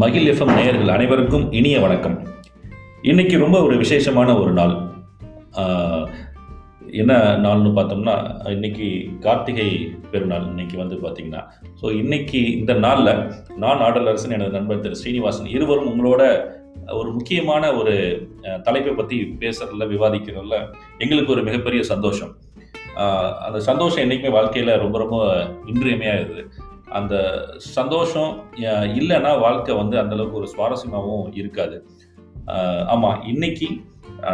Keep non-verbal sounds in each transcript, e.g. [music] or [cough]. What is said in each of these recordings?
மகிழ் எஃப்எம் நேயர்கள் அனைவருக்கும் இனிய வணக்கம். இன்னைக்கு ரொம்ப ஒரு விசேஷமான ஒரு நாள். என்ன நாள்னு பார்த்தோம்னா இன்னைக்கு கார்த்திகை பெருநாள் இன்னைக்கு வந்து பார்த்தீங்கன்னா. ஸோ இன்னைக்கு இந்த நாளில் நான் ஆடலரசன் எனது நண்பர் திரு ஸ்ரீனிவாசன் இருவரும் உங்களோட ஒரு முக்கியமான ஒரு தலைப்பை பற்றி பேசுறதுல விவாதிக்கிறதுல எங்களுக்கு ஒரு மிகப்பெரிய சந்தோஷம். அந்த சந்தோஷம் என்றைக்குமே வாழ்க்கையில் ரொம்ப ரொம்ப இன்றியமையாக இருக்குது அந்த சந்தோஷம் இல்லைன்னா வாழ்க்கை வந்து அந்தளவுக்கு ஒரு சுவாரஸ்யமாகவும் இருக்காது. ஆமாம் இன்னைக்கு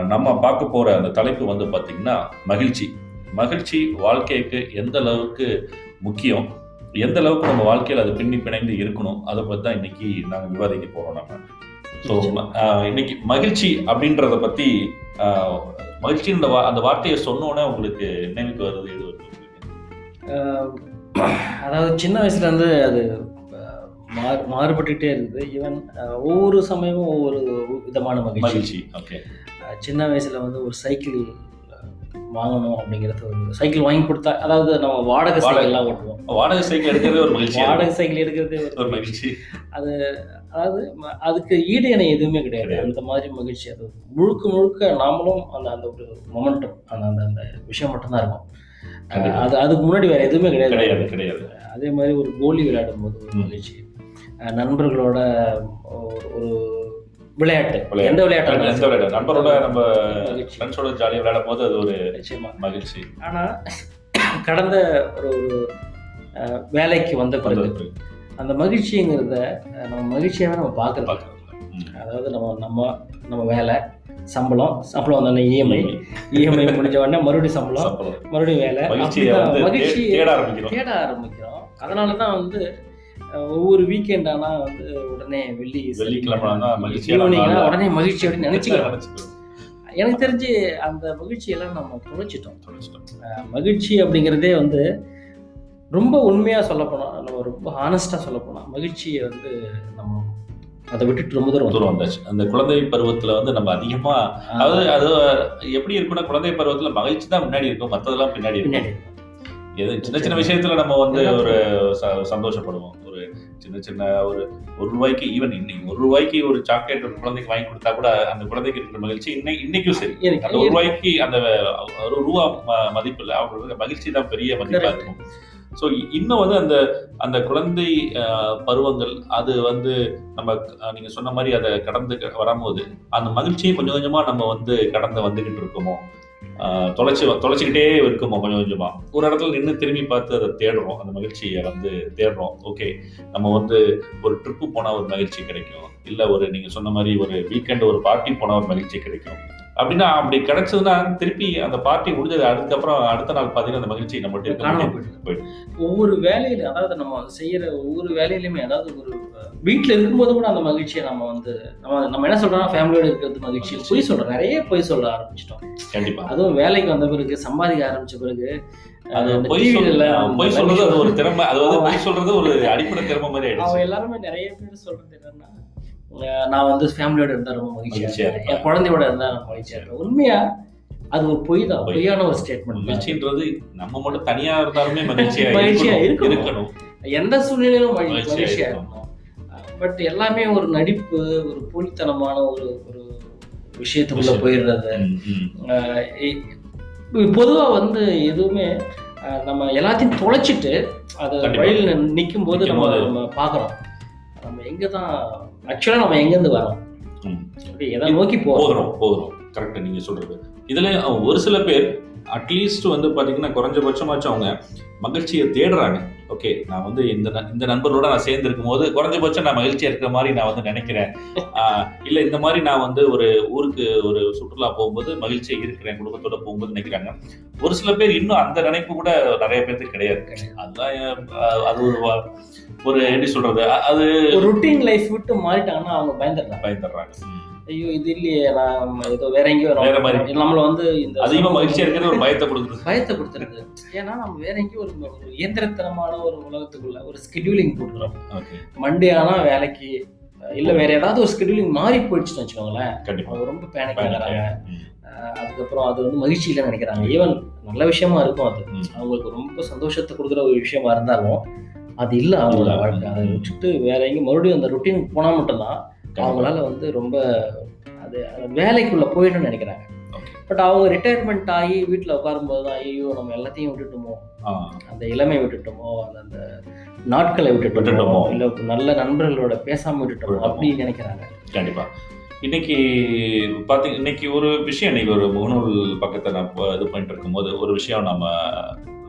நம்ம பார்க்க போகிற அந்த தலைப்பு வந்து பார்த்திங்கன்னா மகிழ்ச்சி. மகிழ்ச்சி வாழ்க்கைக்கு எந்த அளவுக்கு முக்கியம்? எந்த அளவுக்கு நம்ம வாழ்க்கையில் அது பின்னி பிணைந்து இருக்கணும்? அதை பற்றி தான் இன்னைக்கு நாங்கள் விவாதிக்க போகிறோம் நம்ம. ஸோ இன்னைக்கு மகிழ்ச்சி அப்படின்றத பற்றி மகிழ்ச்சின்ற வா- அந்த வார்த்தையை சொன்னோன்னே உங்களுக்கு நினைவுக்கு வருது எது வருது அதாவது சின்ன வயசுலேருந்து அது மாறு மாறுபட்டுக்கிட்டே இருக்குது ஈவன் ஒவ்வொரு சமயமும் ஒவ்வொரு விதமான மகிழ்ச்சி. ஓகே சின்ன வயசில் வந்து ஒரு சைக்கிள் வாங்கணும் அப்படிங்கிறது ஒரு சைக்கிள் வாங்கி கொடுத்தா அதாவது நம்ம வாடகை. சைக்கிள்லாம் ஓட்டுவோம். வாடகை சைக்கிள் எடுக்கிறதே ஒரு மகிழ்ச்சி. வாடகை சைக்கிள் எடுக்கிறது ஒரு மகிழ்ச்சி. அதாவது ம- அதுக்கு ஈடு இணை எதுவுமே கிடையாது. அந்த மாதிரி மகிழ்ச்சி. அது முழுக்க முழுக்க நாமளும் அந்த அந்த ஒரு மொமெண்டம் அந்த அந்த அந்த விஷயம் மட்டும்தான் இருக்கும். அது அதுக்கு முன்னாடி வேற எதுவுமே கிடையாது. கிடையாது கிடையாது. அதே மாதிரி ஒரு கோலி விளையாடும் போது ஒரு மகிழ்ச்சி. நண்பர்களோட ஒரு- விளையாட்டு. எந்த விளையாட்டு. எந்த விளையாட்டு. நண்பரோட நம்ம ஃப்ரெண்ட்ஸோட ஜாலியாக விளையாடும் போது அது ஒரு நிச்சயமா. மகிழ்ச்சி. ஆனா கடந்த ஒரு வேலைக்கு வந்த பிறகு. அந்த மகிழ்ச்சிங்கிறத நம்ம மகிழ்ச்சியாவே நம்ம பார்க்கறது. பார்க்கறதுல. ம். அதாவது நம்ம நம்ம நம்ம வேலை சம்பளம் சம்பளம் வந்தோடனே இஎம்ஐ இஎம்ஐ முடிஞ்ச உடனே மறுபடியும் சம்பளம். மறுபடியும் வேலை வந்து மகிழ்ச்சி தேட ஆரம்பிக்கிறோம் அதனால தான் வந்து ஒவ்வொரு வீக்கெண்ட் ஆனா வந்து உடனே வெள்ளி ஈவினிங்னா. உடனே மகிழ்ச்சி அப்படின்னு நினைச்சுக்கிறோம். எனக்கு தெரிஞ்சு அந்த மகிழ்ச்சியெல்லாம் நம்ம தொலைச்சிட்டோம் தொலைச்சிட்டோம். மகிழ்ச்சி அப்படிங்கிறதே வந்து ரொம்ப உண்மையா சொல்ல போனா நம்ம ரொம்ப ஹானஸ்டா சொல்ல போனா மகிழ்ச்சியை வந்து நம்ம அதை விட்டுட்டு ரொம்ப தூரம். வந்தாச்சு. அந்த குழந்தை பருவத்துல வந்து நம்ம அதிகமா அதாவது அது எப்படி இருக்குன்னா குழந்தை பருவத்துல மகிழ்ச்சி தான் முன்னாடி இருக்கும் மத்ததெல்லாம் பின்னாடி இருக்கும். பின்னாடி எது சின்ன சின்ன விஷயத்துல நம்ம வந்து ஒரு சந்தோஷப்படுவோம். ஒரு சின்ன சின்ன ஒரு ஒரு ரூபாய்க்கு ஈவன் இன்னைக்கு ஒரு ரூபாய்க்கு ஒரு சாக்லேட் ஒரு குழந்தைக்கு வாங்கி கொடுத்தா கூட அந்த குழந்தைக்கு இருக்கிற மகிழ்ச்சி இன்னைக்கு இன்னைக்கும் சரி. அந்த ஒரு ரூபாய்க்கு அந்த ஒரு ரூபா ம- மதிப்புல அவங்களுக்கு மகிழ்ச்சி தான் பெரிய மதிப்பா Correct. இருக்கும். ஸோ இன்னும் வந்து அந்த அந்த குழந்தை பருவங்கள் அது வந்து நம்ம நீங்கள் நீங்க சொன்ன மாதிரி அதை கடந்து க- வரும்போது அந்த மகிழ்ச்சியை கொஞ்சம் கொஞ்சமா நம்ம வந்து கடந்து வந்துகிட்டு இருக்கோமோ? தொலைச்சி தொலைச்சிக்கிட்டே இருக்குமோ கொஞ்சம் கொஞ்சமா? ஒரு இடத்துல நின்று திரும்பி பார்த்து அதை தேடுறோம் அந்த மகிழ்ச்சியை வந்து தேடுறோம். ஓகே நம்ம வந்து ஒரு ட்ரிப்பு போனால் ஒரு மகிழ்ச்சி கிடைக்கும். இல்லை ஒரு நீங்க சொன்ன மாதிரி ஒரு வீக்கெண்ட் ஒரு பார்ட்டி போனால் ஒரு மகிழ்ச்சி கிடைக்கும். அப்படின்னா அப்படி கிடைச்சதுன்னா திருப்பி அந்த பார்ட்டி முடிஞ்சது அதுக்கப்புறம் அடுத்த நாள் பார்த்தீங்கன்னா அந்த மகிழ்ச்சி முடியாது. போயிடுது. ஒவ்வொரு வேலையில அதாவது நம்ம செய்யற ஒவ்வொரு வேலையிலுமே அதாவது ஒரு வீட்டில் இருக்கும்போது கூட அந்த மகிழ்ச்சியை நம்ம வந்து நம்ம நம்ம என்ன சொல்றோம்னா ஃபேமிலியோட இருக்கிறது மகிழ்ச்சி. பொய் சொல்றோம் நிறைய பொய் சொல்ல ஆரம்பிச்சிட்டோம் கண்டிப்பா அதுவும் வேலைக்கு வந்த பிறகு சம்பாதிக்க ஆரம்பிச்ச பிறகு அது பொய் பொய் சொல்றது அது ஒரு திறமை அது வந்து பொய் சொல்றது ஒரு அடிப்படை திறமை மாதிரி ஆயிடுச்சு எல்லாருமே நிறைய பேர் சொல்றது என்னன்னா நான் வந்து ஃபேமிலியோட இருந்தா ரொம்ப மகிழ்ச்சியா மகிழ்ச்சியா இருப்பேன் இருப்பேன். என் குழந்தையோட இருந்தா நான் மகிழ்ச்சியா இருப்பேன் உண்மையா அது ஒரு பொய் தான் பொய். பொய்யான ஒரு ஸ்டேட்மெண்ட் மகிழ்ச்சின்றது நம்ம மட்டும் தனியா இருந்தாலுமே [laughs] மகிழ்ச்சியா மகிழ்ச்சியா இருக்கணும் எந்த சூழ்நிலையிலும் மகி- மகிழ்ச்சியா மகிழ்ச்சியா இருக்கும். இருக்கணும் பட் எல்லாமே ஒரு நடிப்பு ஒரு போலித்தனமான ஒரு ஒரு விஷயத்துக்குள்ள. போயிடுறது ம், ம். ஆஹ் இ- பொதுவா வந்து எதுவுமே நம்ம எல்லாத்தையும் தொலைச்சிட்டு அது. வழியில் நிற்கும் போது நம்ம. நம்ம பார்க்குறோம் நம்ம எங்க தான் ஆக்சுவலாக நம்ம எங்கேருந்து வரோம்? எதை நோக்கி போகிறோம் போகிறோம். போகிறோம் கரெக்டாக நீங்கள் சொல்கிறது இதில் ஒரு சில பேர் அட்லீஸ்ட் வந்து பார்த்தீங்கன்னா குறைஞ்சபட்சமாச்சும் அவங்க மகிழ்ச்சியை தேடுறாங்க. ஓகே நான் வந்து இந்த இந்த நண்பரோட நான் சேர்ந்து இருக்கும்போது குறைஞ்சபட்சம் நான் மகிழ்ச்சியாக இருக்கிற மாதிரி நான் வந்து நினைக்கிறேன். இல்லை இந்த மாதிரி நான் வந்து ஒரு ஊருக்கு ஒரு சுற்றுலா போகும்போது மகிழ்ச்சியாக இருக்கிறேன் குடும்பத்தோட போகும்போது நினைக்கிறாங்க. ஒரு சில பேர் இன்னும் அந்த நினைப்பு கூட நிறைய பேருக்கு கிடையாது. அதுதான் அது ஒரு ஒரு எப்படி சொல்றது அது ருட்டீன் லைஃப் விட்டு மாறிட்டாங்கன்னா அவங்க பயந்துடுறாங்க. பயந்துடுறாங்க. ஐயோ இது இல்லையே நான் ஏதோ வேற எங்கேயோ வேற மாதிரி. நம்ம- நம்மள வந்து இந்த அதிகமா மகிழ்ச்சியா இருக்கிறது ஒரு பயத்தை கொடுக்குறது பயத்தை கொடுத்துருது ஏன்னா நம்ம வேற எங்கேயும் ஒரு ஒரு இயந்திரத்தனமான ஒரு உலகத்துக்குள்ள ஒரு ஸ்கெடியூலிங் போட்டுக்கிறோம். மண்டே ஆனா வேலைக்கு இல்ல வேற ஏதாவது ஒரு ஸ்கெடியூலிங் மாறி போயிடுச்சுன்னு வச்சுக்கோங்களேன். கண்டிப்பா. ரொம்ப பேனிக் ஆகுறாங்க. அதுக்கப்புறம் அது வந்து மகிழ்ச்சி இல்லைன்னு நினைக்கிறாங்க. ஈவன் நல்ல விஷயமா இருக்கும் அது. அவங்களுக்கு ரொம்ப சந்தோஷத்தை கொடுக்குற ஒரு விஷயமா இருந்தாலும் அது இல்லை அவங்களோட. வாழ்க்கை. அதை விட்டுட்டு வேற எங்கேயும் மறுபடியும் அந்த ருட்டீனுக்கு போனால் மட்டும்தான் அவங்களால வந்து ரொம்ப அது வேலைக்குள்ள போயிடணும்னு நினைக்கிறாங்க. பட் அவங்க ரிட்டையர்மெண்ட் ஆகி வீட்டில் உட்காரும்போது தான் ஐயோ நம்ம எல்லாத்தையும் விட்டுட்டோமோ? அந்த இளமை விட்டுட்டோமோ? அந்த அந்த நாட்களை விட்டுட்டோமோ? விட்டுட்டோமோ. இல்லை நல்ல நண்பர்களோட பேசாம விட்டுட்டோமோ? விட்டுட்டோமோ. அப்படி நினைக்கிறாங்க. கண்டிப்பா. இன்னைக்கு பார்த்தீங்க இன்னைக்கு ஒரு விஷயம் இன்னைக்கு ஒரு முகநூல் பக்கத்தை நான் இது பண்ணிட்டு இருக்கும்போது ஒரு விஷயம் நம்ம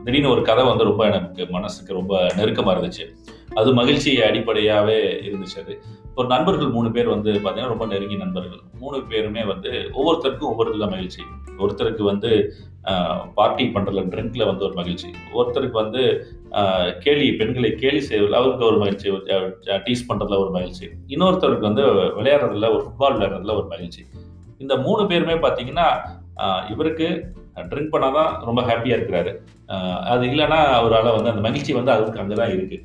திடீர்னு ஒரு கதை வந்து ரொம்ப எனக்கு மனசுக்கு ரொம்ப நெருக்கமாக இருந்துச்சு. அது மகிழ்ச்சி அடிப்படையாகவே இருந்துச்சு அது. ஒரு நண்பர்கள் மூணு பேர் வந்து பார்த்தீங்கன்னா ரொம்ப நெருங்கிய நண்பர்கள். மூணு பேருமே வந்து ஒவ்வொருத்தருக்கும் ஒவ்வொரு இதில் மகிழ்ச்சி. ஒருத்தருக்கு வந்து பார்ட்டி பண்ணுறதுல ட்ரிங்கில் வந்து ஒரு மகிழ்ச்சி. ஒருத்தருக்கு வந்து கேலி பெண்களை கேலி செய்வதில் அவருக்கு ஒரு மகிழ்ச்சி. டீஸ் பண்ணுறதுல ஒரு மகிழ்ச்சி. இன்னொருத்தருக்கு வந்து விளையாடுறதுல ஒரு ஃபுட்பால் விளையாடுறதுல ஒரு மகிழ்ச்சி. இந்த மூணு பேருமே பார்த்தீங்கன்னா இவருக்கு ட்ரிங்க் பண்ணால் தான் ரொம்ப ஹாப்பியாக இருக்கிறாரு. அது இல்லைன்னா அவரால் வந்து அந்த மகிழ்ச்சி வந்து அவருக்கு அங்கே தான் இருக்குது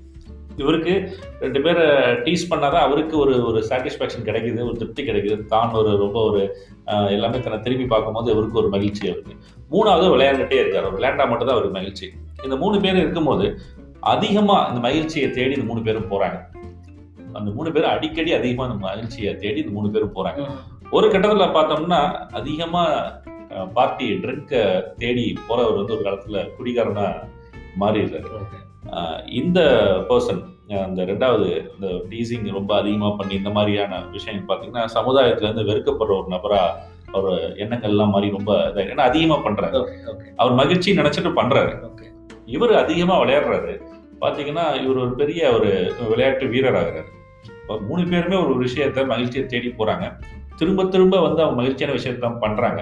இவருக்கு ரெண்டு பேரை டீஸ் பண்ணாதான் அவருக்கு ஒரு ஒரு சாட்டிஸ்ஃபேக்ஷன் கிடைக்குது ஒரு திருப்தி கிடைக்குது. தான் ஒரு ரொம்ப ஒரு எல்லாமே தன்னை திரும்பி பார்க்கும்போது இவருக்கு ஒரு மகிழ்ச்சி அவருக்கு. மூணாவது விளையாண்டுட்டே இருக்காரு. அவர் விளையாண்டா மட்டும் தான் அவருக்கு மகிழ்ச்சி. இந்த மூணு பேர் இருக்கும்போது அதிகமாக இந்த மகிழ்ச்சியை தேடி இந்த மூணு பேரும் போகிறாங்க அந்த மூணு பேரும் அடிக்கடி அதிகமாக இந்த மகிழ்ச்சியை தேடி இந்த மூணு பேரும் போகிறாங்க ஒரு கட்டத்தில் பார்த்தோம்னா அதிகமாக பார்ட்டி ட்ரிங்கை தேடி போகிறவர் வந்து ஒரு காலத்தில் குடிகாரனா மாறிடுறாரு. இந்த பர்சன் அந்த ரெண்டாவது இந்த டீசிங் ரொம்ப அதிகமாக பண்ணி இந்த மாதிரியான விஷயங்கள் பார்த்தீங்கன்னா சமுதாயத்துலேருந்து வெறுக்கப்படுற ஒரு நபராக ஒரு எண்ணங்கள்லாம் மாதிரி ரொம்ப இதா- ஏன்னா அதிகமாக பண்ணுறாரு அவர் மகிழ்ச்சி நினச்சிட்டு பண்ணுறாரு இவர் அதிகமாக விளையாடுறாரு. பார்த்தீங்கன்னா இவர் ஒரு பெரிய ஒரு விளையாட்டு வீரர் ஆகிறாரு மூணு பேருமே ஒரு விஷயத்த மகிழ்ச்சியை தேடி போகிறாங்க திரும்ப திரும்ப வந்து அவங்க மகிழ்ச்சியான விஷயத்தை தான் பண்ணுறாங்க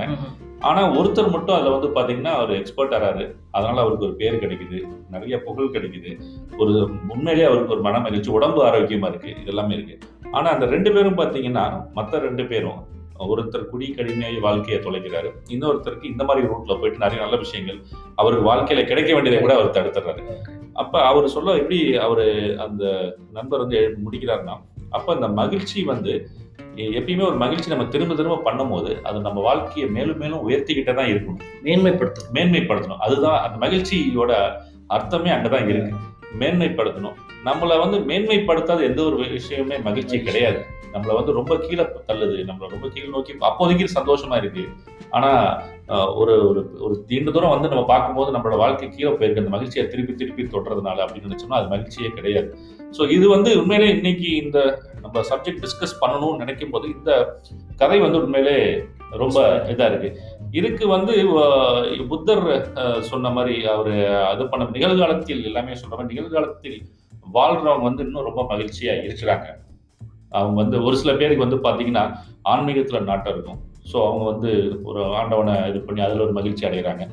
ஆனால் ஒருத்தர் மட்டும் அதில் வந்து பார்த்தீங்கன்னா அவர் எக்ஸ்பர்ட் ஆறாரு. அதனால அவருக்கு ஒரு பேர் கிடைக்குது. நிறைய புகழ் கிடைக்குது. ஒரு உண்மையிலேயே அவருக்கு ஒரு மன மகிழ்ச்சி உடம்பு ஆரோக்கியமாக இருக்கு. இதெல்லாமே இருக்கு. ஆனால் அந்த ரெண்டு பேரும் பார்த்தீங்கன்னா மற்ற ரெண்டு பேரும் ஒருத்தர் குடி கடிமையாகி வாழ்க்கையை தொலைக்கிறாரு. இன்னொருத்தருக்கு இந்த மாதிரி ரூட்ல போயிட்டு நிறைய நல்ல விஷயங்கள் அவருக்கு வாழ்க்கையில கிடைக்க வேண்டியதை கூட அவர் தடுத்துறாரு. அப்ப அவர் சொல்ல எப்படி அவர் அந்த நண்பர் வந்து முடிக்கிறாருன்னா அப்ப அந்த மகிழ்ச்சி வந்து எப்பயுமே ஒரு மகிழ்ச்சி நம்ம திரும்ப திரும்ப பண்ணும்போது அது நம்ம வாழ்க்கையை மேலும் மேலும் உயர்த்திக்கிட்டே தான் இருக்கணும் மேன்மைப்படுத்தணும். மேன்மைப்படுத்தணும். அதுதான் அந்த மகிழ்ச்சியோட அர்த்தமே அங்கதான் இருக்கு. மேன்மைப்படுத்தணும். நம்மளை வந்து மேன்மைப்படுத்தாத எந்த ஒரு விஷயமே மகிழ்ச்சி கிடையாது. நம்மளை வந்து ரொம்ப கீழே தள்ளுது. நம்மளை ரொம்ப கீழே நோக்கி அப்போதைக்கு சந்தோஷமா இருக்கு. ஆனா ஒரு ஒரு ஒரு தீண்ட தூரம் வந்து நம்ம பார்க்கும்போது நம்மளோட வாழ்க்கை கீழே போயிருக்கு. அந்த மகிழ்ச்சியை திருப்பி திருப்பி தொடுறதுனால அப்படின்னு நினைச்சோம்னா அது மகிழ்ச்சியே கிடையாது. ஸோ இது வந்து உண்மையிலே இன்னைக்கு இந்த நம்ம சப்ஜெக்ட் டிஸ்கஸ் பண்ணணும்னு நினைக்கும் போது இந்த கதை வந்து உண்மையிலே ரொம்ப இதாக இருக்கு. இதுக்கு வந்து புத்தர் சொன்ன மாதிரி அவர் அது பண்ண நிகழ்காலத்தில் எல்லாமே சொல்ற மாதிரி நிகழ்காலத்தில் வாழ்றவங்க வந்து இன்னும் ரொம்ப மகிழ்ச்சியாக இருக்கிறாங்க. அவங்க வந்து ஒரு சில பேருக்கு வந்து பார்த்தீங்கன்னா ஆன்மீகத்தில் நாட்டம் இருக்கும். ஸோ அவங்க வந்து ஒரு ஆண்டவனை இது பண்ணி அதில் ஒரு மகிழ்ச்சி அடைகிறாங்க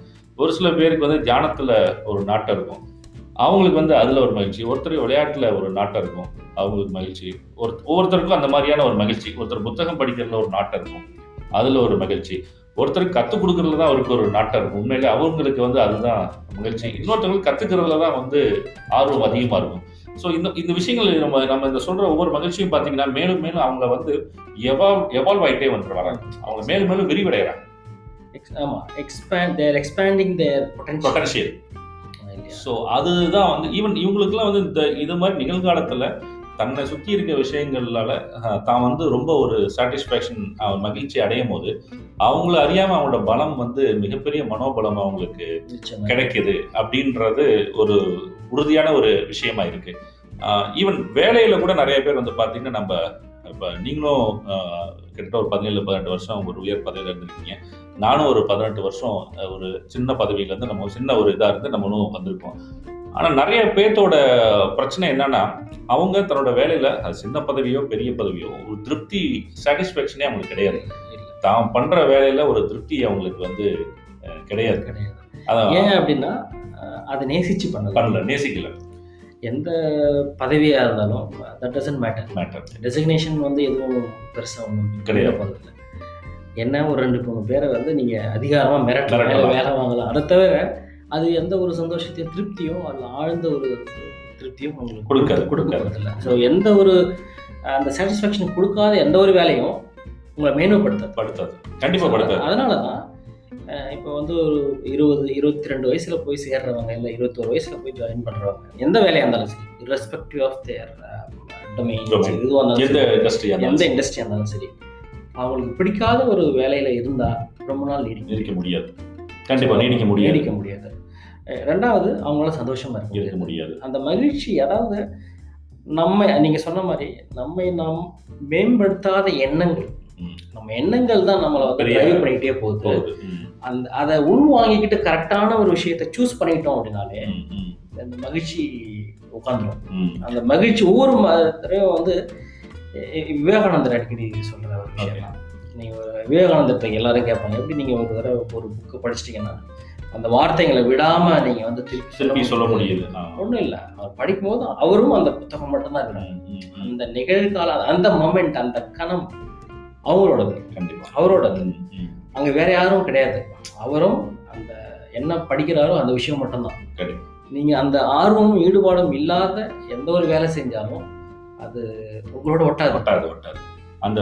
ஒரு சில பேருக்கு வந்து தியானத்தில் ஒரு நாட்டம் இருக்கும். அவங்களுக்கு வந்து அதில் ஒரு மகிழ்ச்சி ஒருத்தர் விளையாட்டில் ஒரு நாட்டம் இருக்கும். அவங்களுக்கு மகிழ்ச்சி. ஒரு ஒவ்வொருத்தருக்கும் அந்த மாதிரியான ஒரு மகிழ்ச்சி. ஒருத்தர் புத்தகம் படிக்கிறதுல ஒரு நாட்டம் இருக்கும். அதுல ஒரு மகிழ்ச்சி. ஒருத்தருக்கு கற்றுக் கொடுக்கறதுல தான் அவருக்கு ஒரு நாட்டம் இருக்கும். உண்மையிலே அவங்களுக்கு வந்து அதுதான் மகிழ்ச்சி. இன்னொருத்தவங்களுக்கு கற்றுக்கிறதுல தான் வந்து ஆர்வம் அதிகமாக இருக்கும். ஸோ இந்த இந்த விஷயங்கள் நம்ம நம்ம இந்த சொல்ற ஒவ்வொரு மகிழ்ச்சியும் பார்த்தீங்கன்னா மேலும் மேலும் அவங்க வந்து எவால்வ் எவால்வ் ஆகிட்டே வந்துட்டு வராங்க. அவங்க மேலும் மேலும் விரிவடைகிறாங்க Ex- ஆமா. Expand their expanding their potential so அதுதான் வந்து ஈவன் இவங்களுக்குலாம் வந்து இந்த இது மாதிரி நிகழ்காலத்தில் தன்னை சுற்றி இருக்க விஷயங்களால தான் வந்து ரொம்ப ஒரு சாட்டிஸ்ஃபேக்ஷன் மகிழ்ச்சி அடையும் போது அவங்கள அறியாமல் அவங்களோட பலம் வந்து மிகப்பெரிய மனோபலம் அவங்களுக்கு கிடைக்குது அப்படின்றது ஒரு உறுதியான ஒரு விஷயமா இருக்கு. ஈவன் வேலையில கூட நிறைய பேர் வந்து பார்த்தீங்கன்னா நம்ம இப்போ நீங்களும் கிட்டத்தட்ட ஒரு பதினேழு பதினெட்டு வருஷம் ஒரு உயர் பதவியில் இருந்திருக்கீங்க. நானும் ஒரு பதினெட்டு வருஷம் ஒரு சின்ன பதவியிலேருந்து நம்ம சின்ன ஒரு இதாக இருந்து நம்மளும் வந்திருக்கோம். ஆனால் நிறைய பேர்த்தோட பிரச்சனை என்னன்னா அவங்க தன்னோட வேலையில அது சின்ன பதவியோ பெரிய பதவியோ ஒரு திருப்தி சாட்டிஸ்ஃபேக்ஷனே அவங்களுக்கு கிடையாது. தான் பண்ற வேலையில ஒரு திருப்தி அவங்களுக்கு வந்து கிடையாது. கிடையாது. ஏன் அப்படின்னா அதை நேசிச்சு பண்ணல பண்ணல நேசிக்கல. எந்த பதவியா இருந்தாலும் that doesn't matter matter designation வந்து எதுவும் பெருசா ஒன்றும் கிடையாது. போகிறதில்ல என்ன ஒரு ரெண்டு மூணு பேரை வந்து நீங்க அதிகாரமா மிரட்டலாம். வேலை வாங்கலாம். அதை தவிர அது எந்த ஒரு சந்தோஷத்தையும் திருப்தியும் அதில் ஆழ்ந்த ஒரு திருப்தியும் உங்களுக்கு கொடுக்காது, கொடுக்க கொடுக்காது. போகிறதில்ல ஸோ எந்த ஒரு அந்த சாட்டிஸ்ஃபேக்ஷன் கொடுக்காத எந்த ஒரு வேலையும் உங்களை மேன்மைப்படுத்தாது. படுத்தாது. கண்டிப்பா படுத்தாது. அதனால தான் இப்போ வந்து ஒரு இருபது இருபத்தி ரெண்டு வயசுல போய் சேர்றவங்க இல்லை இருபத்தோரு வயசுல போய் ஜாயின் பண்றவங்க எந்த வேலையா இருந்தாலும் சரி irrespective of their domain Domain. இதுவாக இருந்தாலும் எந்த இண்டஸ்ட்ரியாக இருந்தாலும் சரி. அவங்களுக்கு பிடிக்காத ஒரு வேலையில இருந்தா ரொம்ப நாள் நீடிக்க முடியாது. கண்டிப்பா நீடிக்க முடியாது. நீடிக்க முடியாது. ரெண்டாவது அவங்களால சந்தோஷமா இருக்க இருக்க முடியாது. அந்த மகிழ்ச்சி அதாவது நம்ம நீங்க சொன்ன மாதிரி நம்மை நாம் மேம்படுத்தாத எண்ணங்கள். நம்ம எண்ணங்கள் தான் நம்மளை வந்து டிரைவ் பண்ணிக்கிட்டே போகுது. அந்த அதை உள் வாங்கிக்கிட்டு கரெக்டான ஒரு விஷயத்தை சூஸ் பண்ணிட்டோம் அப்படின்னாலே அந்த மகிழ்ச்சி உட்காந்துரும். அந்த மகிழ்ச்சி ஒவ்வொரு வந்து விவேகானந்தர் அடிக்கடி சொல்ற ஒரு விஷயம் தான் நீங்க விவேகானந்தத்தை எல்லாரும் கேட்பாங்க. எப்படி நீங்க ஒரு தடவை ஒரு புக்கு படிச்சிட்டீங்கன்னா அந்த வார்த்தைகளை விடாம நீங்க வந்து திருப்பி சொல்ல முடியுது. ஒன்றும் இல்லை. அவர் படிக்கும்போது அவரும் அந்த புத்தகம் மட்டும்தான் இருக்கிறாங்க. அந்த நிகழ்கால அந்த மொமெண்ட் அந்த கணம் அவங்களோடது அவரோடது. ம், ம். அங்க வேற யாரும் கிடையாது. அவரும் அந்த என்ன படிக்கிறாரோ அந்த விஷயம் மட்டும்தான். கண்டிப்பா. நீங்க அந்த ஆர்வமும் ஈடுபாடும் இல்லாத எந்த ஒரு வேலை செஞ்சாலும் அது உங்களோட ஒட்டாது. ஒட்டாது ஒட்டாது. அந்த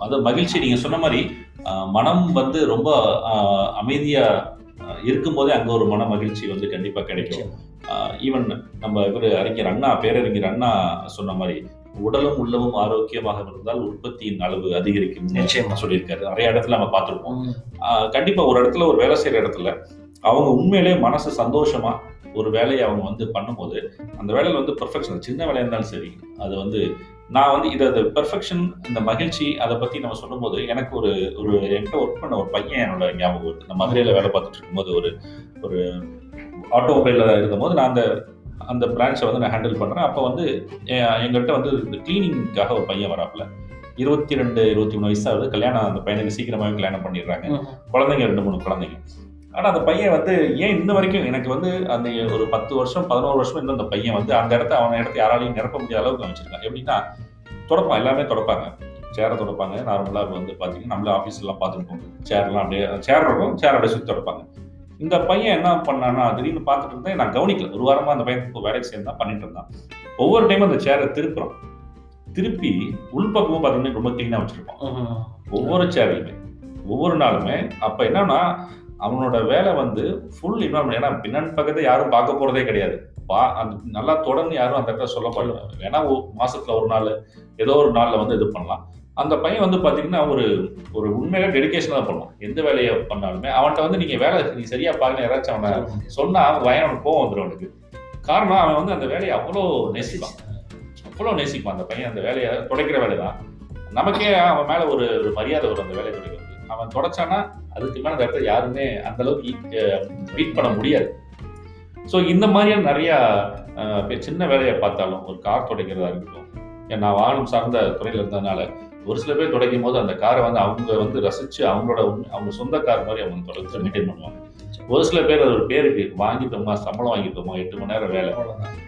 அந்த மகிழ்ச்சி நீங்க சொன்ன மாதிரி மனம் வந்து ரொம்ப ஆஹ், அமைதியா ஆஹ், இருக்கும்போதே அங்க ஒரு மன மகிழ்ச்சி வந்து கண்டிப்பா கிடைக்கும். ஈவன் நம்ம இவர் அறிஞர் அண்ணா பேரறிஞர் அண்ணா சொன்ன மாதிரி உடலும் உள்ளமும் ஆரோக்கியமாக இருந்தால் உற்பத்தியின் அளவு அதிகரிக்கும் நிச்சயமா. சொல்லியிருக்காரு நிறைய இடத்துல நம்ம பார்த்துருப்போம் கண்டிப்பா ஒரு இடத்துல ஒரு வேலை செய்யற இடத்துல அவங்க உண்மையிலே மனசு சந்தோஷமா ஒரு வேலையை அவங்க வந்து பண்ணும்போது அந்த வேலையில வந்து பெர்ஃபெக்ஷன் சின்ன வேலையா இருந்தாலும் சரி அது வந்து நான் வந்து இதை அந்த பெர்ஃபெக்ஷன் இந்த மகிழ்ச்சி அதை பத்தி நம்ம சொல்லும்போது எனக்கு ஒரு ஒரு என்கிட்ட ஒர்க் பண்ண ஒரு பையன் என்னோட ஞாபகம் வருது நான் மதுரையில வேலை பார்த்துட்டு இருக்கும்போது ஒரு ஒரு ஆட்டோமொபைலில் இருந்தபோது நான் அந்த அந்த பிரான்ச்சை வந்து நான் ஹேண்டில் பண்ணுறேன் அப்போ வந்து எங்கள்கிட்ட வந்து இந்த கிளீனிங்காக ஒரு பையன் வராப்புல. இருபத்தி ரெண்டு இருபத்தி மூணு வயசு ஆகுது. கல்யாணம் அந்த பையனுக்கு சீக்கிரமாகவே கல்யாணம் பண்ணிடுறாங்க. குழந்தைங்க ரெண்டு மூணு குழந்தைங்க. ஆனால் அந்த பையன் வந்து ஏன் இன்ன வரைக்கும் எனக்கு வந்து அந்த ஒரு பத்து வருஷம் பதினோரு வருஷம் இன்னும் அந்த பையன் வந்து அந்த இடத்த அவன் இடத்த யாராலையும் நிரப்ப முடியாத அளவுக்கு வச்சிருக்கான் எப்படின்னா தொடப்பான் எல்லாமே தொடப்பாங்க. சேரை தொடப்பாங்க. நார்மலாக வந்து பார்த்தீங்கன்னா நம்மளே ஆஃபீஸ்லாம் பார்த்துருப்போம் சேர்லாம் அப்படியே சேர் இருக்கும் சேர் அப்படியே சுற்றி தொடப்பாங்க. இந்த பையன் என்ன பண்ணான்னா திடீர்னு பார்த்துட்டு இருந்தேன். நான் கவனிக்கல. ஒரு வாரமா அந்த பையன் வேலைக்கு சேர்ந்தா பண்ணிட்டு இருந்தான். ஒவ்வொரு டைமும் அந்த சேரை திருப்புறோம். திருப்பி உள்பக்கமும் பார்த்தீங்கன்னா ரொம்ப க்ளீனாக வச்சிருப்பான். ம். ஒவ்வொரு சேரையுமே ஒவ்வொரு நாளுமே அப்ப என்னன்னா அவனோட வேலை வந்து ஃபுல் இன்வால்வ் ஏன்னா பின்னாடி பக்கத்தை யாரும் பார்க்க போறதே கிடையாது. பா அந்த நல்லா தொடர்ந்து யாரும் அந்த இடத்துல சொல்ல மாட்டாங்க. ஒரு மாசத்துல ஒரு நாள் ஏதோ ஒரு நாள்ல வந்து இது பண்ணலாம். அந்த பையன் வந்து பாத்தீங்கன்னா ஒரு ஒரு உண்மையில டெடிகேஷன் தான் பண்ணுவான். எந்த வேலையை பண்ணாலுமே அவன்கிட்ட வந்து நீங்க வேலை நீ சரியா பாருங்க யாராச்சும் அவனை சொன்னா அவன் பயம் அவனுக்கு கோவம் வந்துடும் அவனுக்கு. காரணம் அவன் வந்து அந்த வேலையை அவ்வளோ நேசிப்பான். அவ்வளோ நேசிப்பான் அந்த பையன். அந்த வேலையை துடைக்கிற வேலை தான் நமக்கே அவன் மேல ஒரு ஒரு மரியாதை வரும் அந்த வேலையை துடைக்கிறது அவன் தொடச்சானா அதுக்கு மேல அந்த இடத்துல யாருமே அந்த அளவுக்கு பீட் பண்ண முடியாது. ஸோ இந்த மாதிரியான நிறைய சின்ன வேலையை பார்த்தாலும் ஒரு கார் துடைக்கிறதா இருக்கட்டும் நான் வாகனம் சார்ந்த துறையில இருந்ததுனால ஒரு சில பேர் துடைக்கும் போது அந்த காரை வந்து அவங்க வந்து ரசிச்சு அவங்களோட அவங்க சொந்த கார் மாதிரி அவங்க தொடர்ந்து மெயின்டைன் பண்ணுவாங்க. ஒரு சில பேர் அது ஒரு பேருக்கு வாங்கிட்டோமா சம்பளம் வாங்கிட்டோமா எட்டு மணி நேரம் வேலை.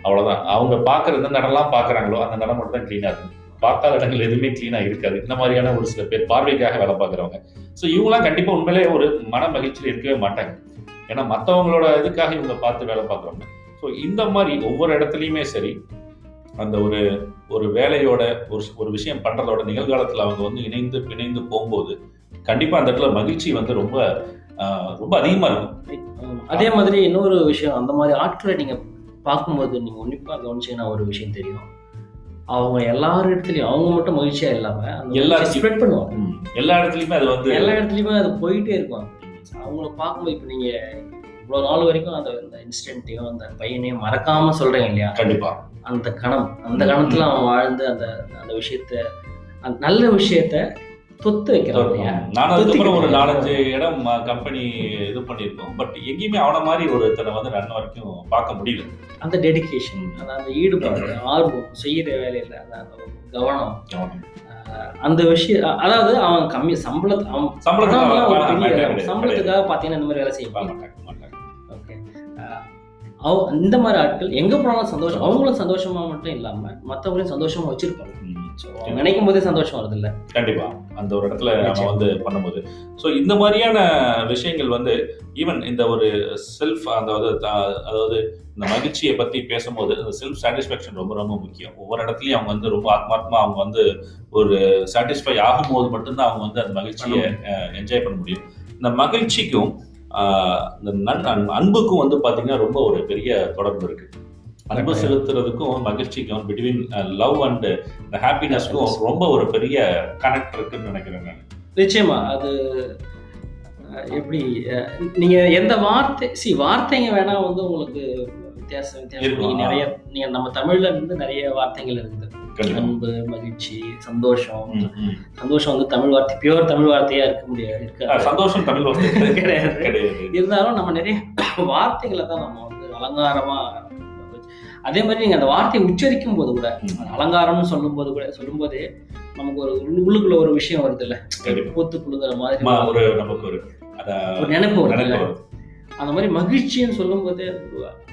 அவ்வளவுதான். அவங்க பாக்குற எந்த நடலாம் பாக்குறாங்களோ அந்த நடம் மட்டும் தான் கிளீனா இருக்கும். பார்க்காத இடங்கள் எதுவுமே கிளீனாக இருக்காது. இந்த மாதிரியான ஒரு சில பேர் பார்வைக்காக வேலை பார்க்குறவங்க. ஸோ இவங்களாம் கண்டிப்பாக உண்மையிலே ஒரு மன மகிழ்ச்சியில் இருக்கவே மாட்டாங்க. ஏன்னா மற்றவங்களோட இதுக்காக இவங்க பார்த்து வேலை பார்க்குறவங்க. ஸோ இந்த மாதிரி ஒவ்வொரு இடத்துலையுமே சரி அந்த ஒரு ஒரு வேலையோட ஒரு ஒரு விஷயம் பண்ணுறதோட நிகழ்காலத்தில் அவங்க வந்து இணைந்து பிணைந்து போகும்போது கண்டிப்பாக அந்த இடத்துல மகிழ்ச்சி வந்து ரொம்ப ரொம்ப அதிகமாக இருக்கும். அதே மாதிரி இன்னொரு விஷயம் அந்த மாதிரி ஆட்களை நீங்கள் பார்க்கும்போது நீங்கள் உன்னிப்பாக கவனிச்சிங்கன்னா ஒரு விஷயம் தெரியும். அவங்க எல்லார் இடத்துலயும் அவங்க மட்டும் மகிழ்ச்சியா இல்லாம எல்லாத்தையும். ஸ்ப்ரெட் பண்ணுவாங்க. எல்லா இடத்துலயுமே அது வந்து எல்லா இடத்துலயுமே அது போயிட்டே இருக்கும். அவங்கள பார்க்கும்போது இப்போ நீங்க இவ்வளவு நாள் வரைக்கும் அந்த அந்த இன்சிடென்ட்டையும் அந்த பையனையும் மறக்காம சொல்றீங்க இல்லையா? கண்டிப்பா. அந்த கணம். அந்த கணத்துல அவன் வாழ்ந்து அந்த அந்த விஷயத்த அந்த நல்ல விஷயத்த தொத்து இல்லையா? நானும் அதுக்கப்புறம் ஒரு நாலஞ்சு இடம் கம்பெனி இது பண்ணியிருக்கோம். பட் எங்கேயுமே அவன மாதிரி ஒருத்தனை வந்து இன்ன வரைக்கும் பார்க்க முடியல. அந்த டெடிகேஷன் அந்த அந்த ஈடுபாடு ஆர்வம் செய்யற வேலையில அந்த கவனம். அந்த விஷயம் அதாவது அவன் கம்மி சம்பளத்து அவன் சம்பளத்துக்கு பணம்லாம் ஒரு அவன் பெரிய matter இடம். கிடையாது. சம்பளத்துக்காக பாத்தீங்கன்னா இந்த மாதிரி வேலை செய்ய. ஓகே அவ இந்த மாதிரி ஆட்கள் எங்க போனாலும் சந்தோஷம். அவங்களும் சந்தோஷமா மட்டும் இல்லாம மத்தவங்களையும் சந்தோஷமா வச்சிருப்பாங்க. நினைக்கும் போதே சந்தோஷம் வருது இல்ல கண்டிப்பா. அந்த ஒரு இடத்துல நம்ம. வந்து பண்ணும்போது. ஸோ இந்த மாதிரியான விஷயங்கள் வந்து ஈவன் இந்த ஒரு செல்ஃப் அதாவது அதாவது இந்த மகிழ்ச்சியை பத்தி பேசும்போது இந்த செல்ஃப் சாட்டிஸ்ஃபேக்ஷன் ரொம்ப ரொம்ப முக்கியம். ஒவ்வொரு இடத்துலயும் அவங்க வந்து ரொம்ப ஆத்மாத்மா அவங்க வந்து ஒரு சாட்டிஸ்ஃபை ஆகும்போது மட்டும்தான் அவங்க வந்து அந்த மகிழ்ச்சியை என்ஜாய் பண்ண முடியும். இந்த மகிழ்ச்சிக்கும் இந்த நன் அன்- அன்புக்கும் வந்து பாத்தீங்கன்னா ரொம்ப ஒரு பெரிய தொடர்பு இருக்கு. அன்பு. செலுத்துறதுக்கும் மகிழ்ச்சிக்கும் பிட்வீன் லவ் அண்ட் ஹாப்பினஸ்க்கும் ரொம்ப ஒரு பெரிய கனெக்ட் இருக்குன்னு நினைக்கிறேன் நான். நிச்சயமா அது எப்படி நீங்க எந்த வார்த்தை சி வார்த்தைங்க வேணா வந்து உங்களுக்கு வித்தியாசம் வித்தியாசம். நிறைய நீங்க நம்ம தமிழ்ல இருந்து நிறைய வார்த்தைகள் இருக்குது. அன்பு மகிழ்ச்சி சந்தோஷம். சந்தோஷம் வந்து தமிழ் வார்த்தை பியூர் தமிழ் வார்த்தையா இருக்க முடியாது இருக்காது. சந்தோஷம் தமிழ் வார்த்தை [laughs] கிடையாது. இருந்தாலும் நம்ம நிறைய வார்த்தைகளை தான் நம்ம வந்து அலங்காரமா அதே மாதிரி நீங்க அந்த வார்த்தையை உச்சரிக்கும் போது கூட அலங்காரம்னு சொல்லும் போது கூட சொல்லும் போதே நமக்கு ஒரு உள்ள- உள்ளுக்குள்ள ஒரு விஷயம் வருது இல்ல. பூத்து குழுங்குற மாதிரி ஒரு நமக்கு ஒரு அத ஒரு நினைப்பு வருது. அந்த மாதிரி மகிழ்ச்சின்னு சொல்லும் போது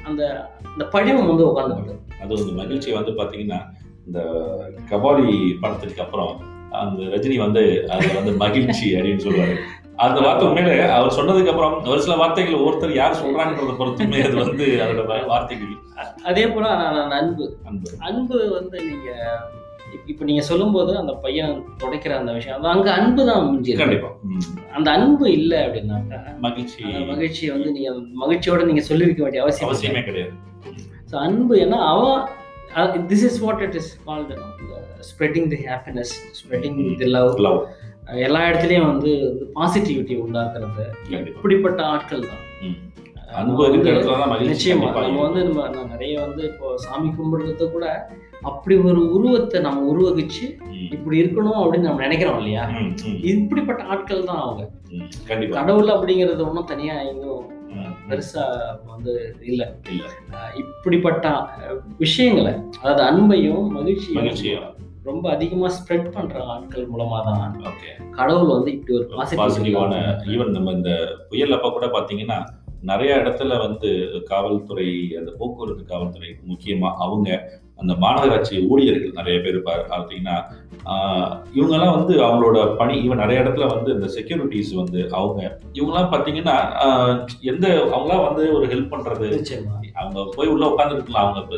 அந்த அந்த படிவம் வந்து உட்காந்து அது வந்து மகிழ்ச்சி வந்து பாத்தீங்கன்னா இந்த கபாலி படத்துக்கு அப்புறம் அந்த ரஜினி வந்து அது வந்து மகிழ்ச்சி அப்படின்னு சொல்லுவாரு. அந்த வார்த்தை உண்மையில அவர் சொன்னதுக்கு அப்புறம் ஒரு சில வார்த்தைகள் ஒருத்தர் யார் சொல்றாங்கன்றத பொறுத்துமே அது வந்து அதோட வார்த்தைகள். அதே போல நான் அன்பு. அன்பு. அன்பு வந்து நீங்க இப்ப- நீங்க சொல்லும்போது அந்த பையன் துடைக்கிற அந்த விஷயம் அங்க அன்பு தான் இருக்கு. கண்டிப்பா. அந்த அன்பு இல்ல அப்படின்னாக்கா மகிழ்ச்சி. அந்த மகிழ்ச்சியை வந்து நீங்க மகிழ்ச்சியோட நீங்க சொல்லிருக்க வேண்டிய அவசியம். அவசியமே கிடையாது. ஸோ அன்பு ஏன்னா அவன் this is what it is called spreading the happiness spreading the love love எல்லா இடத்துலையும் வந்து பாசிட்டிவிட்டி உண்டாக்குறது. இப்படிப்பட்ட ஆட்கள் தான். நிச்சயமா நம்ம வந்து நம்ம நான் நிறைய வந்து இப்போ சாமி கும்பிடுறது கூட அப்படி ஒரு உருவத்தை நம்ம உருவகிச்சு. இப்படி இருக்கணும் அப்படின்னு நம்ம நினைக்கிறோம் இல்லையா? இப்படிப்பட்ட ஆட்கள் தான் அவங்க. கடவுள் அப்படிங்கிறது ஒன்றும் தனியா எங்கேயும் ம், ம். பெருசா வந்து இல்ல. இப்படிப்பட்ட விஷயங்களை அதாவது அன்பையும் மகிழ்ச்சியும் மகிழ்ச்சியா ரொம்ப அதிகமா ஸ்ப்ரெட் பண்ற ஆட்கள் மூலமா தான் ஓகே கடவுள் வந்து இப்படி ஒரு பாசிட்டிவான ஈவன் நம்ம இந்த புயல் அப்ப கூட பாத்தீங்கன்னா நிறைய இடத்துல வந்து காவல்துறை அந்த போக்குவரத்து காவல்துறை முக்கியமா அவங்க அந்த மாநகராட்சி ஊழியர்கள் நிறைய பேர் பார்த்தீங்கன்னா இவங்கெல்லாம் வந்து அவங்களோட பணி இவன் நிறைய இடத்துல வந்து இந்த செக்யூரிட்டிஸ் வந்து அவங்க இவங்கெல்லாம் பார்த்தீங்கன்னா எந்த அவங்களாம் வந்து ஒரு ஹெல்ப் நிச்சயமா. அவங்க போய் உள்ள உட்காந்துருக்கலாம் அவங்க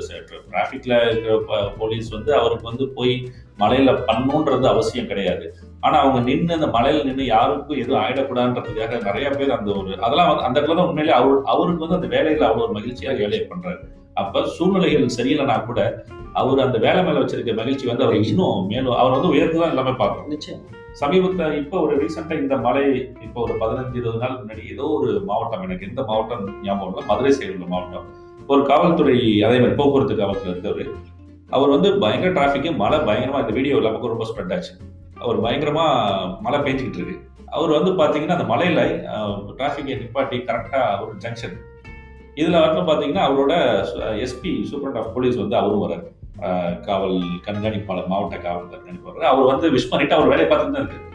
டிராஃபிக்ல இருக்கிற ப- போலீஸ் வந்து அவருக்கு வந்து போய் மலையில பண்ணணுன்றது அவசியம் கிடையாது. ஆனா அவங்க நின்று அந்த மலையில நின்று யாருக்கும் எதுவும் ஆயிடக்கூடாதுன்றதுக்காக நிறைய பேர் அந்த ஒரு அதெல்லாம் வந்து அந்த இடத்துல தான் உண்மையிலே அவர் அவருக்கு வந்து அந்த வேலையில அவ்வளவு ஒரு மகிழ்ச்சியாக வேலையை பண்றாரு. அப்ப சூழ்நிலைகள் சரியில்லைனா கூட அவர் அந்த வேலை மேல வச்சிருக்க மகிழ்ச்சி வந்து அவர் இன்னும் மேலும் அவர் வந்து உயர்ந்து தான் எல்லாமே பார்க்கணும். நிச்சயம். சமீபத்தில் இப்போ ஒரு ரீசெண்டா இந்த மலை இப்போ ஒரு பதினஞ்சு இருபது நாள் முன்னாடி ஏதோ ஒரு மாவட்டம் எனக்கு எந்த மாவட்டம் ஞாபகம் இல்லை மதுரை சைடு உள்ள மாவட்டம். ஒரு காவல்துறை அதே மாதிரி போக்குவரத்து காவல்துறை இருந்தவர். அவர் வந்து பயங்கர டிராஃபிக்கு மழை பயங்கரமா இந்த வீடியோ எல்லா பக்கம் ரொம்ப ஸ்ப்ரெட் ஆச்சு. அவர் பயங்கரமா மழை பெஞ்சிக்கிட்டு இருக்கு. அவர் வந்து பாத்தீங்கன்னா அந்த மலையில டிராஃபிக்கை நிப்பாட்டி கரெக்டா ஒரு ஜங்ஷன் இதில் வந்து பார்த்தீங்கன்னா அவரோட எஸ்பி சூப்பரண்ட் ஆஃப் போலீஸ் வந்து அவரும் வராரு காவல் கண்காணிப்பாளர் மாவட்ட காவல் கண்காணிப்பாளர் அவர் வந்து விஷ் பண்ணிட்டு அவர் வேலையை பார்த்துட்டு தான் இருக்கு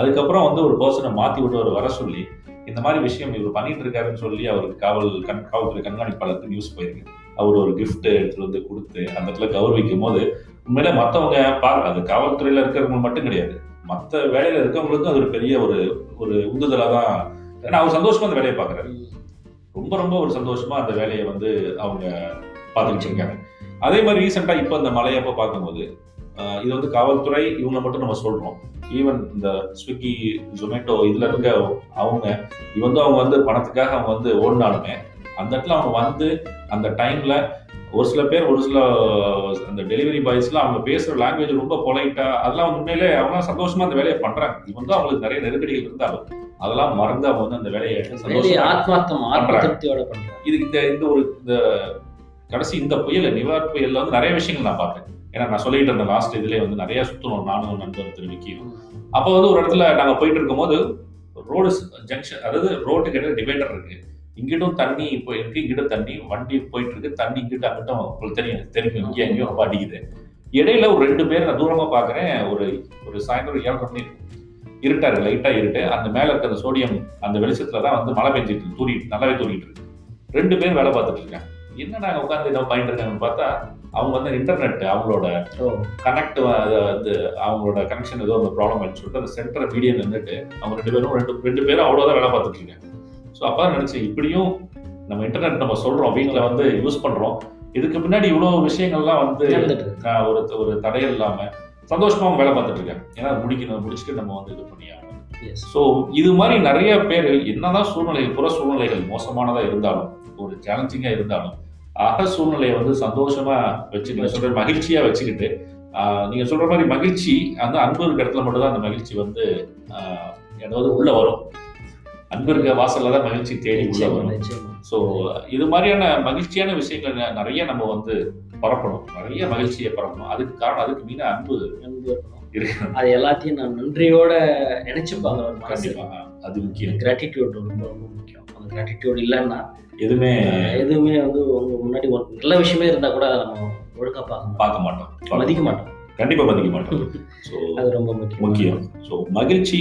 அதுக்கப்புறம் வந்து ஒரு பர்சனை மாற்றி விட்டு அவர் வர சொல்லி இந்த மாதிரி விஷயம் இவர் பண்ணிட்டு இருக்காருன்னு சொல்லி அவருக்கு காவல் கண் காவல்துறை கண்காணிப்பாளருக்கு நியூஸ் போயிருக்கு. அவர் ஒரு கிஃப்ட் எடுத்துட்டு வந்து கொடுத்து அந்த இடத்துல கௌரவிக்கும் போது உண்மையில மற்றவங்க பா அது காவல்துறையில இருக்கிறவங்க மட்டும் கிடையாது. மற்ற வேலையில இருக்கவங்களுக்கும் அது ஒரு பெரிய ஒரு ஒரு உந்துதலாக தான் ஏன்னா அவர் சந்தோஷமா அந்த வேலையை பார்க்குறாரு. ரொம்ப ரொம்ப ஒரு சந்தோஷமா அந்த வேலையை வந்து அவங்க பார்த்துக்கிட்டு இருக்காங்க அதே மாதிரி ரீசெண்டா இப்போ இந்த மலையப்ப பார்க்கும்போது இது வந்து காவல்துறை இவங்க மட்டும் நம்ம சொல்றோம். ஈவன் இந்த ஸ்விக்கி ஜொமேட்டோ இதுல இருக்க அவங்க வந்து அவங்க வந்து பணத்துக்காக அவங்க வந்து ஓடினாலுமே அந்த இடத்துல அவங்க வந்து அந்த டைம்ல ஒரு சில பேர் ஒரு சில அந்த டெலிவரி பாய்ஸ்லாம் அவங்க பேசுற லாங்குவேஜ் ரொம்ப பொலைட்டா அதெல்லாம் உண்மையிலே அவங்க சந்தோஷமா அந்த வேலையை பண்றாங்க. இவன் வந்து அவங்களுக்கு நிறைய நெருக்கடிகள் இருந்தாலும் அதெல்லாம் மறந்து அவங்க வந்து அந்த வேலையை சந்தோஷமா ஆத்மார்த்தம் ஆத்ம பண்றாங்க. இது இந்த இந்த ஒரு இந்த கடைசி இந்த புயல் நிவார் புயல்ல வந்து நிறைய விஷயங்கள் நான் பார்த்தேன் ஏன்னா நான் சொல்லிட்டு இருந்த லாஸ்ட் இதுலயே வந்து நிறைய சுத்தணும் நானும் நண்பர் திரு விக்கியும் அப்போ வந்து ஒரு இடத்துல நாங்க போயிட்டு இருக்கும்போது ரோடு ஜங்ஷன் அதாவது ரோட்டுக்கு இடையில டிவைடர் இருக்கு இங்கிட்டும் தண்ணி இப்போ இருக்கு இங்கிட்டும் தண்ணி வண்டி போயிட்டு இருக்கு தண்ணி இங்கிட்ட அங்கிட்டும் உங்களுக்கு தெரியும் தெரியும் இங்கே எங்கேயும் ரொம்ப அடிக்குது இடையில ஒரு ரெண்டு பேர் நான் தூரமா பாக்குறேன் ஒரு ஒரு சாயந்தரம் ஏழரை மணி இருக்கும். இருட்டா இருக்கு லைட்டா இருட்டு. அந்த மேல இருக்க அந்த சோடியம் அந்த வெளிச்சத்துல தான் வந்து மழை பெஞ்சிட்டு இருக்கு தூரி நல்லாவே தூரிட்டு இருக்கு. ரெண்டு பேர் வேலை பார்த்துட்டு இருக்காங்க. என்ன நாங்க உட்காந்து என்ன பண்ணிட்டு இருக்காங்கன்னு பார்த்தா அவங்க வந்து இன்டர்நெட் அவங்களோட கனெக்ட் வந்து அவங்களோட கனெக்ஷன் ஏதோ அந்த ப்ராப்ளம் ஆயிடுச்சு சொல்லிட்டு அந்த சென்டர் மீடியம் நின்றுட்டு அவங்க ரெண்டு பேரும் ரெண்டு ரெண்டு பேரும் அவ்வளோதான் வேலை பார்த்துட்டு இருக்காங்க. ஸோ அப்போ நினைச்சேன் இப்படியும் நம்ம இன்டர்நெட் நம்ம சொல்றோம் வீட்டில் வந்து யூஸ் பண்றோம். இதுக்கு பின்னாடி இவ்வளோ விஷயங்கள்லாம் வந்து ஒரு ஒரு தடை இல்லாம சந்தோஷமா அவங்க வேலை பார்த்துட்டு இருக்காங்க ஏன்னா முடிக்கணும். முடிச்சுட்டு நம்ம வந்து இது பண்ணி ஸோ இது மாதிரி நிறைய பேர் என்னதான் சூழ்நிலைகள் புற சூழ்நிலைகள் மோசமானதா இருந்தாலும் ஒரு சேலஞ்சிங்கா இருந்தாலும் அக சூழ்நிலையை வந்து சந்தோஷமா வச்சு நீங்க சொல்ற மகிழ்ச்சியா வச்சுக்கிட்டு ஆஹ், நீங்க சொல்ற மாதிரி மகிழ்ச்சி அந்த அன்பு இருக்க இடத்துல மட்டும் தான் அந்த மகிழ்ச்சி வந்து ஆஹ், ஏதாவது உள்ள வரும். அன்பு இருக்க வாசல்ல தான் மகிழ்ச்சி தேடி உள்ள வரும். ஸோ இது மாதிரியான மகிழ்ச்சியான விஷயங்கள் நிறைய நம்ம வந்து பரப்பணும். நிறைய மகிழ்ச்சியை பரப்பணும். அதுக்கு காரணம் அதுக்கு மீன அன்பு இருக்கணும். அது எல்லாத்தையும் நான் நன்றியோட நினைச்சுப்பாங்க ஒரு மனசு. கண்டிப்பா அது முக்கியம். கிராட்டிடியூட் ரொம்ப ரொம்ப முக்கியம். அந்த கிராட்டிடியூட் இல்லைன்னா எதுவுமே எதுவுமே வந்து உங்க முன்னாடி ஒரு நல்ல விஷயமே இருந்தா கூட நம்ம ஒழுங்கா பார்க்க மாட்டோம். பார்க்க மாட்டோம். மதிக்க மாட்டோம். கண்டிப்பா மதிக்க மாட்டோம். ஸோ அது ரொம்ப முக்கியம். முக்கியம். ஸோ மகிழ்ச்சி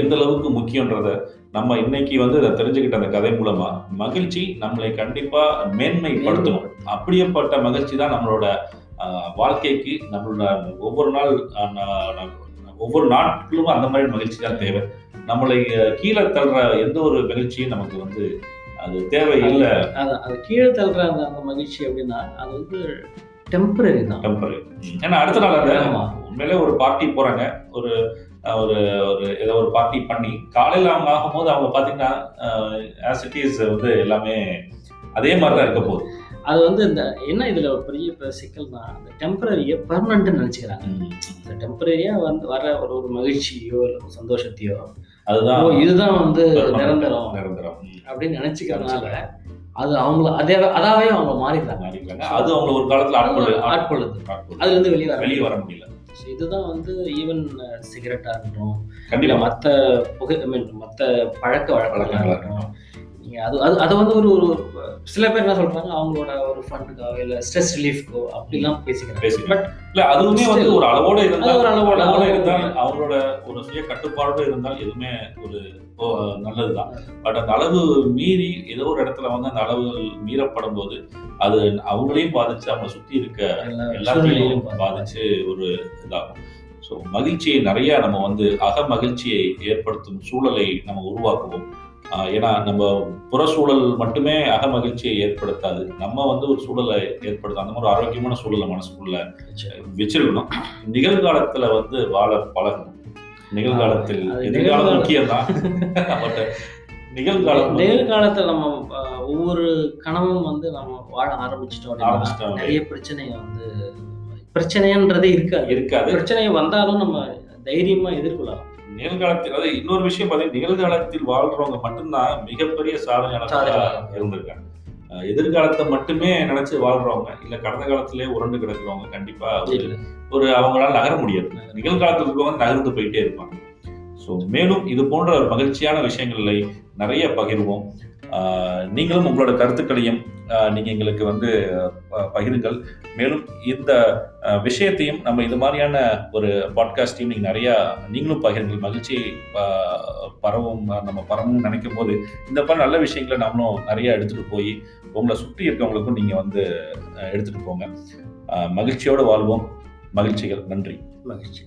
எந்த அளவுக்கு முக்கியன்றத நம்ம இன்னைக்கு வந்து அதை தெரிஞ்சுக்கிட்ட அந்த கதை மூலமா மகிழ்ச்சி நம்மளை கண்டிப்பா மேன்மைப்படுத்தணும். அப்படியேப்பட்ட மகிழ்ச்சி தான் நம்மளோட வாழ்க்கைக்கு நம்மளோட ஒவ்வொரு நாள் ஒவ்வொரு நாட்களும் அந்த மாதிரி மகிழ்ச்சி தான் தேவை. நம்மளை கீழே தள்ளுற எந்த ஒரு மகிழ்ச்சியும் நமக்கு வந்து அது தேவை இல்லை அது அது கீழே தள்ளுற அந்த அந்த மகிழ்ச்சி அப்படின்னா அது வந்து டெம்பரரி தான். டெம்பரரி ஏன்னா அடுத்த நாள் அந்த ஆமா. உண்மையிலே ஒரு பார்ட்டி போறாங்க. ஒரு ஒரு ஒரு ஏதோ ஒரு பார்ட்டி பண்ணி காலையில அவங்க ஆகும்போது அவங்க பாத்தீங்கன்னா ஆஸ் இட் இஸ் வந்து எல்லாமே அதே மாதிரி தான் இருக்க போகுது. அது வந்து இந்த என்ன இதுல பெரிய சிக்கல்னா அந்த டெம்பரரியை பர்மனன்ட் நினைச்சுக்கிறாங்க. இந்த டெம்பரரியா வந்து வர ஒரு ஒரு மகிழ்ச்சியோ இல்லை ஒரு சந்தோஷத்தையோ அதுதான் இதுதான் வந்து. நிரந்தரம். நிரந்தரம். அப்படின்னு நினைச்சுக்கிறதுனால அது அவங்கள அதே அதாவே அவங்க மாறிடுறாங்க. மாறிக்கிறாங்க. அது அவங்க ஒரு காலத்துல ஆட்கொள்ளு ஆட்கொள்ளுது. ஆட்கொள்ளு. அதுல இருந்து வெளியே வர வெளியே வர முடியல. So இதுதான் வந்து ஈவன் சிகரெட்டா இருக்கட்டும் இல்ல கண்டிப்பா. மத்த புகை ஐ மீன் மத்த பழக்க வழக்கங்களா வழக்கங்களா. இருக்கட்டும். அது அது அதை வந்து ஒரு ஒரு சில பேர் என்ன சொல்றாங்க அவங்களோட ஒரு ஃபண்டுக்காக இல்ல ஸ்ட்ரெஸ் ரிலீஃப்க்கோ அப்படிலாம் பேசிக்கிறாங்க பேசிக்கிறாங்க. பட் இல்ல அதுவுமே வந்து ஒரு அளவோட இருந்தால் ஒரு அளவோட அளவோட இருந்தால் அவங்களோட ஒரு சுய கட்டுப்பாடு இருந்தால் எதுவுமே ஒரு நல்லதுதான் பட் அந்த அளவு மீறி ஏதோ ஒரு இடத்துல வந்து அந்த அளவு மீறப்படும் போது அது அவங்களையும் பாதிச்சு அவங்க சுத்தி இருக்க எல்லா எல்லாத்தையும். பாதிச்சு ஒரு இதாகும் ஸோ மகிழ்ச்சியை நிறைய நம்ம வந்து அக மகிழ்ச்சியை ஏற்படுத்தும் சூழலை நம்ம உருவாக்குவோம் ஏன்னா நம்ம புற சூழல் மட்டுமே அக மகிழ்ச்சியை ஏற்படுத்தாது. நம்ம வந்து ஒரு சூழலை ஏற்படுத்தும். அந்த மாதிரி ஆரோக்கியமான சூழலை மனசுக்குள்ள வச்சிருக்கணும். நிகழ்காலத்துல வந்து வாழ பழகணும். நிகழ்காலத்தில் எதிர்காலம். முக்கியம் தான் பட் நிகழ்காலம் நிகழ்காலத்துல நம்ம ஒவ்வொரு கனவும் வந்து நம்ம வாழ ஆரம்பிச்சிட்டோம். நிறைய பிரச்சனை வந்து பிரச்சனைன்றதே இருக்காது. இருக்காது. பிரச்சனை வந்தாலும் நம்ம தைரியமா எதிர்கொள்ளலாம். நிகழ்காலத்தில் அதாவது இன்னொரு விஷயம் பார்த்தீங்கன்னா நிகழ்காலத்தில் வாழ்றவங்க மட்டும்தான் மிகப்பெரிய சாதனையாளர்களா சாதனையாளர்கள். இருந்திருக்காங்க. எதிர்காலத்தை மட்டுமே நினைச்சு வாழ்றவங்க இல்ல கடந்த காலத்திலே உருண்டு கிடக்குறவங்க கண்டிப்பா ஒரு அவங்களால நகர முடியாது. நிகழ்காலத்தில் இருக்கவங்க நகர்ந்து போயிட்டே இருப்பாங்க. ஸோ மேலும் இது போன்ற மகிழ்ச்சியான விஷயங்களை நிறைய பகிர்வோம். நீங்களும் உங்களோட கருத்துக்களையும் நீங்கள் எங்களுக்கு வந்து பகிருங்கள். மேலும் இந்த விஷயத்தையும் நம்ம இது மாதிரியான ஒரு பாட்காஸ்டையும் நீங்கள் நிறையா நீங்களும் பகிருங்கள். மகிழ்ச்சி பரவும் நம்ம பரவும் நினைக்கும் போது இந்த மாதிரி நல்ல விஷயங்களை நம்மளும் நிறையா எடுத்துகிட்டு போய் உங்களை சுற்றி இருக்கவங்களுக்கும் நீங்கள் வந்து எடுத்துகிட்டு எடுத்துட்டு போங்க. மகிழ்ச்சியோடு வாழ்வோம். மகிழ்ச்சிகள். நன்றி. மகிழ்ச்சி.